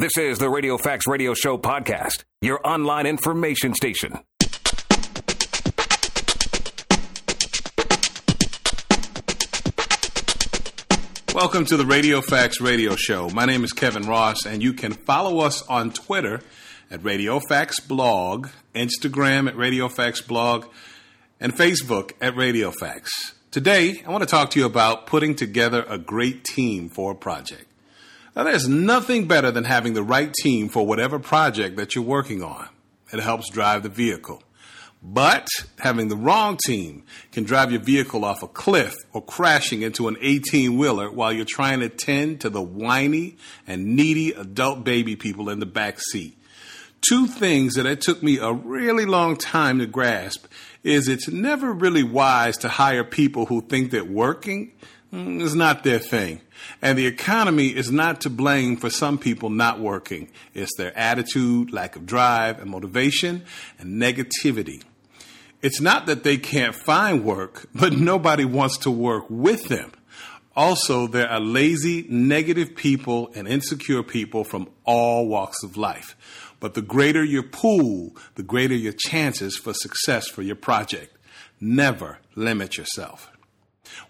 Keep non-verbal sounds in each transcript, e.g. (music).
This is the Radio Facts Radio Show podcast, your online information station. Welcome to the Radio Facts Radio Show. My name is Kevin Ross, and you can follow us on Twitter at Radio Facts Blog, Instagram at Radio Facts Blog, and Facebook at Radio Facts. Today, I want to talk to you about putting together a great team for a project. Now, there's nothing better than having the right team for whatever project that you're working on. It helps drive the vehicle. But having the wrong team can drive your vehicle off a cliff or crashing into an 18 wheeler while you're trying to tend to the whiny and needy adult baby people in the back seat. Two things that it took me a really long time to grasp is it's never really wise to hire people who think that working Mm, is not their thing. And the economy is not to blame for some people not working. It's their attitude, lack of drive and motivation, and negativity. It's not that they can't find work, (laughs) but nobody wants to work with them. Also, there are lazy, negative people and insecure people from all walks of life. But the greater your pool, the greater your chances for success for your project. Never limit yourself.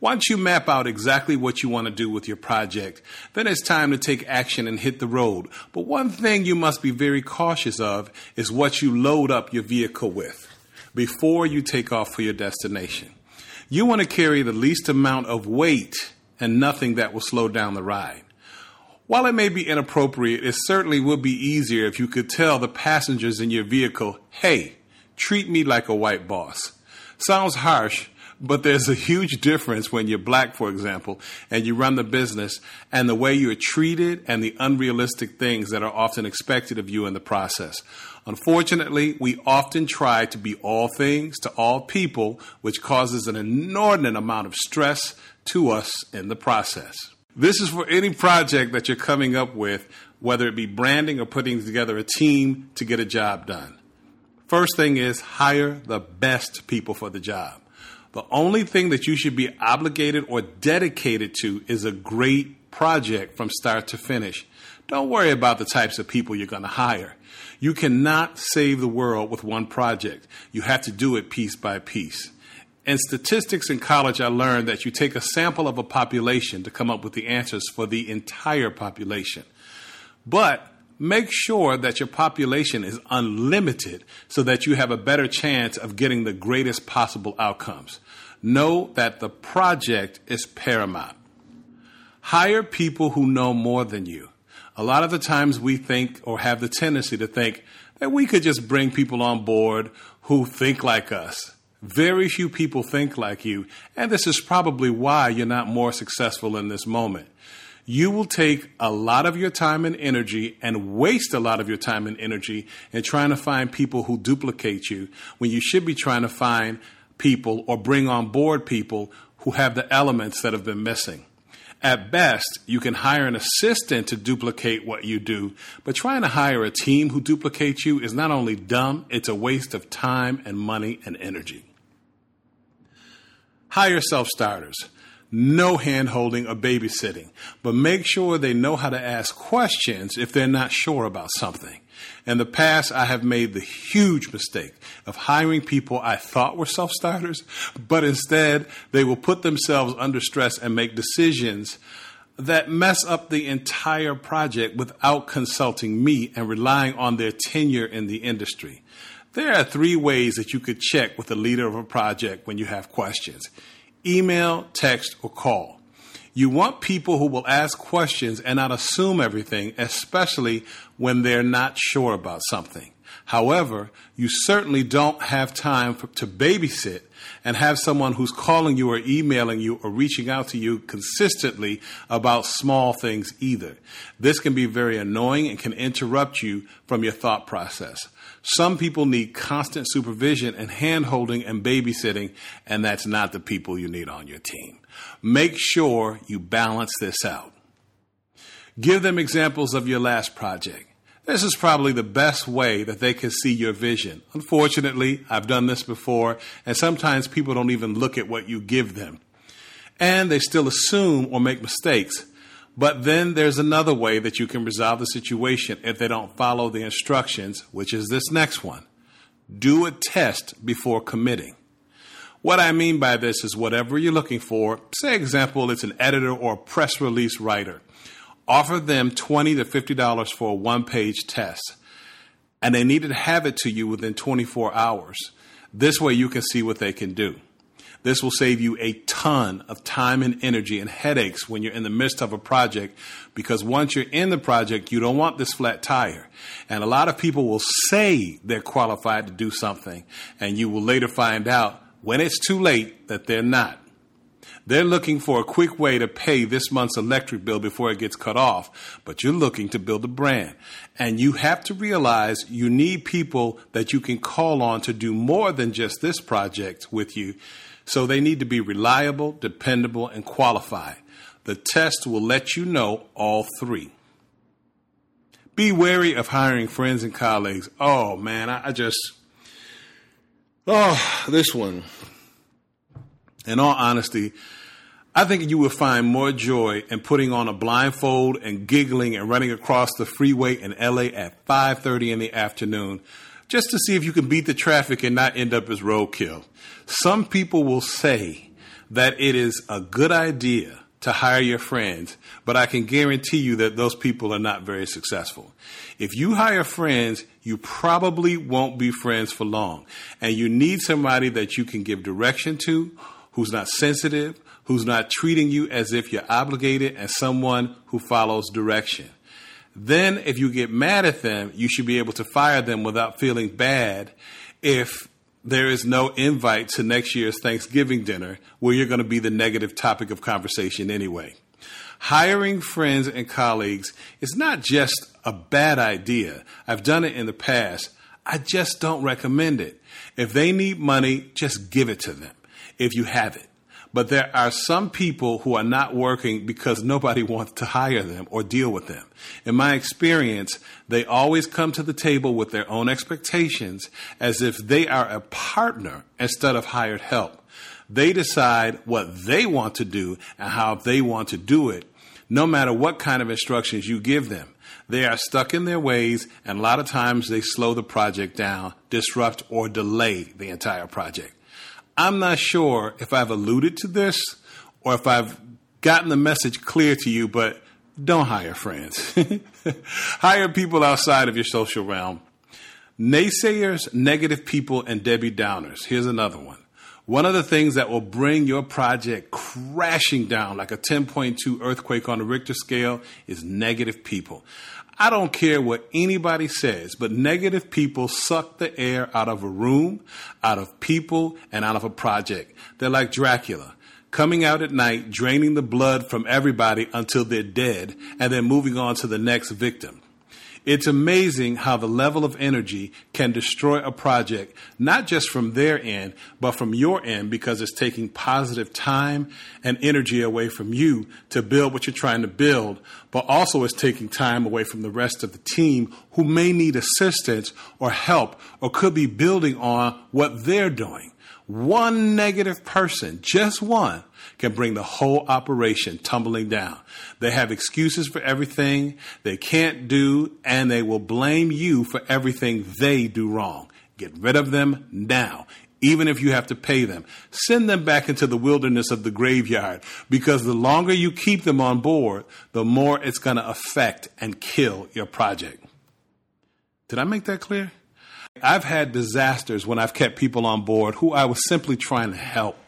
Once you map out exactly what you want to do with your project, then it's time to take action and hit the road. But one thing you must be very cautious of is what you load up your vehicle with before you take off for your destination. You want to carry the least amount of weight and nothing that will slow down the ride. While it may be inappropriate, it certainly would be easier if you could tell the passengers in your vehicle, hey, treat me like a white boss. Sounds harsh, but there's a huge difference when you're black, for example, and you run the business and the way you're treated and the unrealistic things that are often expected of you in the process. Unfortunately, we often try to be all things to all people, which causes an inordinate amount of stress to us in the process. This is for any project that you're coming up with, whether it be branding or putting together a team to get a job done. First thing is hire the best people for the job. The only thing that you should be obligated or dedicated to is a great project from start to finish. Don't worry about the types of people you're going to hire. You cannot save the world with one project. You have to do it piece by piece. In statistics in college, I learned that you take a sample of a population to come up with the answers for the entire population. But make sure that your population is unlimited so that you have a better chance of getting the greatest possible outcomes. Know that the project is paramount. Hire people who know more than you. A lot of the times we think or have the tendency to think that we could just bring people on board who think like us. Very few people think like you, and this is probably why you're not more successful in this moment. You will take a lot of your time and energy and waste a lot of your time and energy in trying to find people who duplicate you when you should be trying to find people or bring on board people who have the elements that have been missing. At best, you can hire an assistant to duplicate what you do, but trying to hire a team who duplicates you is not only dumb, it's a waste of time and money and energy. Hire self starters. No hand holding or babysitting, but make sure they know how to ask questions if they're not sure about something. In the past, I have made the huge mistake of hiring people I thought were self starters, but instead they will put themselves under stress and make decisions that mess up the entire project without consulting me and relying on their tenure in the industry. There are three ways that you could check with the leader of a project when you have questions email, text, or call. You want people who will ask questions and not assume everything, especially when they're not sure about something. However, you certainly don't have time for, to babysit and have someone who's calling you or emailing you or reaching out to you consistently about small things either. This can be very annoying and can interrupt you from your thought process. Some people need constant supervision and hand holding and babysitting, and that's not the people you need on your team. Make sure you balance this out. Give them examples of your last project. This is probably the best way that they can see your vision. Unfortunately, I've done this before, and sometimes people don't even look at what you give them. And they still assume or make mistakes. But then there's another way that you can resolve the situation if they don't follow the instructions, which is this next one. Do a test before committing. What I mean by this is whatever you're looking for, say example, it's an editor or a press release writer. Offer them 20 to $50 for a one page test, and they need to have it to you within 24 hours. This way you can see what they can do. This will save you a ton of time and energy and headaches when you're in the midst of a project because once you're in the project, you don't want this flat tire. And a lot of people will say they're qualified to do something, and you will later find out when it's too late that they're not. They're looking for a quick way to pay this month's electric bill before it gets cut off, but you're looking to build a brand. And you have to realize you need people that you can call on to do more than just this project with you. So they need to be reliable, dependable, and qualified. The test will let you know all three. Be wary of hiring friends and colleagues. Oh man, I, just, oh, this one in all honesty, I think you will find more joy in putting on a blindfold and giggling and running across the freeway in LA at 5:30 in the afternoon just to see if you can beat the traffic and not end up as roadkill. Some people will say that it is a good idea to hire your friends, but I can guarantee you that those people are not very successful. If you hire friends, you probably won't be friends for long, and you need somebody that you can give direction to who's not sensitive, who's not treating you as if you're obligated, and someone who follows direction. Then, if you get mad at them, you should be able to fire them without feeling bad if there is no invite to next year's Thanksgiving dinner where you're going to be the negative topic of conversation anyway. Hiring friends and colleagues is not just a bad idea. I've done it in the past. I just don't recommend it. If they need money, just give it to them if you have it. But there are some people who are not working because nobody wants to hire them or deal with them. In my experience, they always come to the table with their own expectations as if they are a partner instead of hired help. They decide what they want to do and how they want to do it, no matter what kind of instructions you give them. They are stuck in their ways, and a lot of times they slow the project down, disrupt, or delay the entire project. I'm not sure if I've alluded to this or if I've gotten the message clear to you, but don't hire friends. (laughs) hire people outside of your social realm. Naysayers, negative people, and Debbie Downers. Here's another one. One of the things that will bring your project crashing down like a 10.2 earthquake on the Richter scale is negative people. I don't care what anybody says, but negative people suck the air out of a room, out of people, and out of a project. They're like Dracula, coming out at night, draining the blood from everybody until they're dead, and then moving on to the next victim. It's amazing how the level of energy can destroy a project, not just from their end, but from your end, because it's taking positive time and energy away from you to build what you're trying to build, but also it's taking time away from the rest of the team who may need assistance or help or could be building on what they're doing. One negative person, just one, can bring the whole operation tumbling down. They have excuses for everything they can't do, and they will blame you for everything they do wrong. Get rid of them now, even if you have to pay them. Send them back into the wilderness of the graveyard because the longer you keep them on board, the more it's going to affect and kill your project. Did I make that clear? I've had disasters when I've kept people on board who I was simply trying to help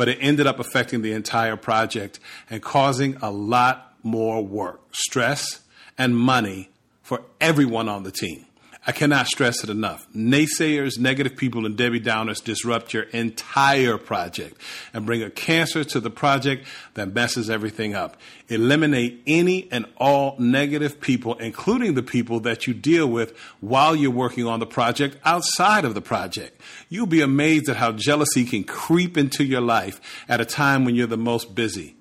but it ended up affecting the entire project and causing a lot more work, stress, and money for everyone on the team. I cannot stress it enough. Naysayers, negative people, and Debbie Downers disrupt your entire project and bring a cancer to the project that messes everything up. Eliminate any and all negative people, including the people that you deal with while you're working on the project outside of the project. You'll be amazed at how jealousy can creep into your life at a time when you're the most busy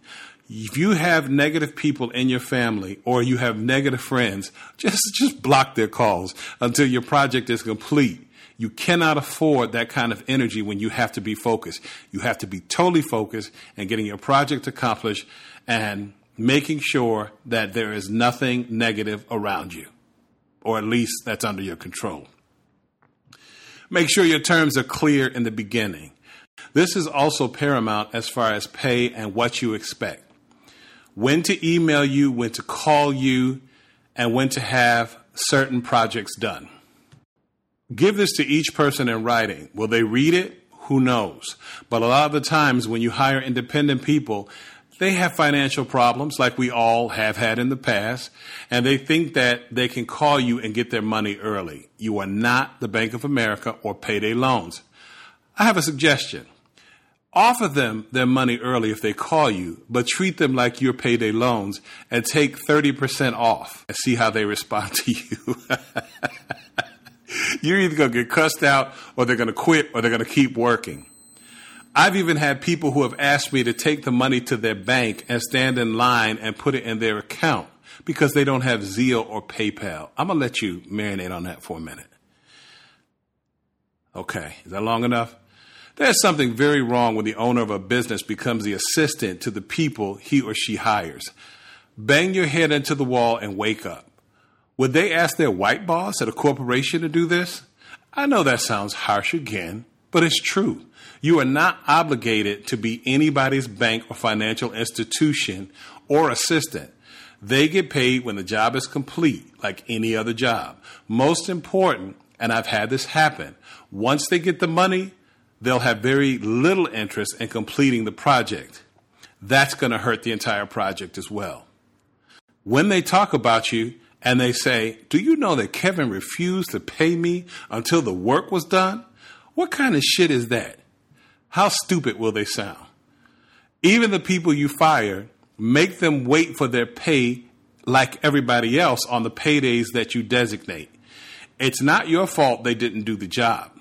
if you have negative people in your family or you have negative friends, just just block their calls until your project is complete. You cannot afford that kind of energy when you have to be focused. You have to be totally focused and getting your project accomplished and making sure that there is nothing negative around you, or at least that's under your control. Make sure your terms are clear in the beginning. This is also paramount as far as pay and what you expect. When to email you, when to call you, and when to have certain projects done. Give this to each person in writing. Will they read it? Who knows? But a lot of the times when you hire independent people, they have financial problems like we all have had in the past, and they think that they can call you and get their money early. You are not the Bank of America or payday loans. I have a suggestion. Offer them their money early if they call you, but treat them like your payday loans and take 30% off and see how they respond (laughs) to you. You're either going to get cussed out or they're going to quit or they're going to keep working. I've even had people who have asked me to take the money to their bank and stand in line and put it in their account because they don't have Zelle or PayPal. I'm going to let you marinate on that for a minute. Okay, is that long enough? There's something very wrong when the owner of a business becomes the assistant to the people he or she hires. Bang your head into the wall and wake up. Would they ask their white boss at a corporation to do this? I know that sounds harsh again, but it's true. You are not obligated to be anybody's bank or financial institution or assistant. They get paid when the job is complete, like any other job. Most important, and I've had this happen, once they get the money, they'll have very little interest in completing the project. That's going to hurt the entire project as well. When they talk about you, and they say, Do you know that Kevin refused to pay me until the work was done? What kind of shit is that? How stupid will they sound? Even the people you fire, make them wait for their pay like everybody else on the paydays that you designate. It's not your fault they didn't do the job.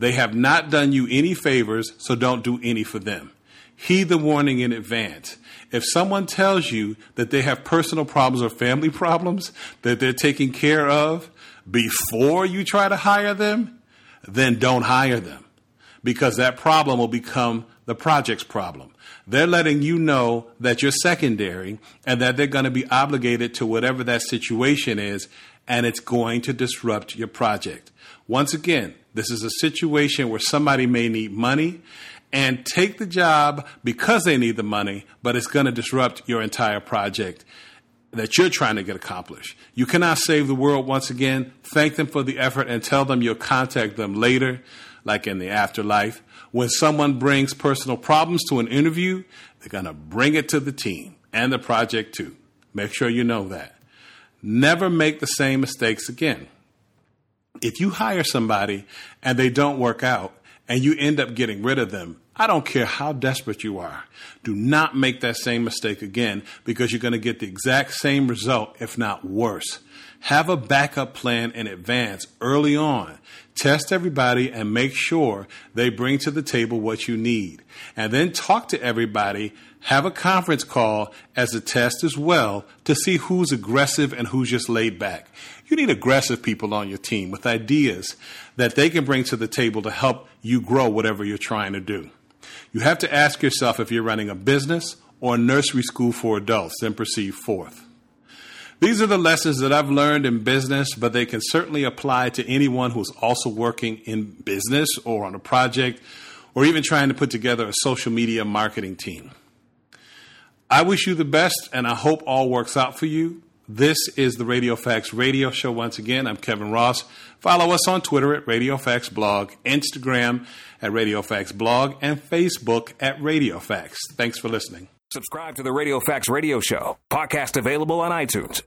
They have not done you any favors, so don't do any for them. Heed the warning in advance. If someone tells you that they have personal problems or family (laughs) problems that they're taking care of before you try to hire them, then don't hire them because that problem will become the project's problem. They're letting you know that you're secondary and that they're going to be obligated to whatever that situation is, and it's going to disrupt your project. Once again, this is a situation where somebody may need money and take the job because they need the money, but it's going to disrupt your entire project that you're trying to get accomplished. You cannot save the world once again. Thank them for the effort and tell them you'll contact them later, like in the afterlife. When someone brings personal problems to an interview, they're going to bring it to the team and the project too. Make sure you know that. Never make the same mistakes again. If you hire somebody and they don't work out, and you end up getting rid of them, I don't care how desperate you are. Do not make that same mistake again because you're going to get the exact same result, if not worse. Have a backup plan in advance early on. Test everybody and make sure they bring to the table what you need. And then talk to everybody. Have a conference call as a test as well to see who's aggressive and who's just laid back. You need aggressive people on your team with ideas that they can bring to the table to help you grow whatever you're trying to do. You have to ask yourself if you're running a business or a nursery school for adults, then proceed forth. These are the lessons that I've learned in business, but they can certainly apply to anyone who's also working in business or on a project or even trying to put together a social media marketing team. I wish you the best and I hope all works out for you. This is the Radio Facts Radio Show once again. I'm Kevin Ross. Follow us on Twitter at Radio Facts Blog, Instagram at Radio Facts Blog, and Facebook at Radio Facts. Thanks for listening. Subscribe to the Radio Facts Radio Show. Podcast available on iTunes.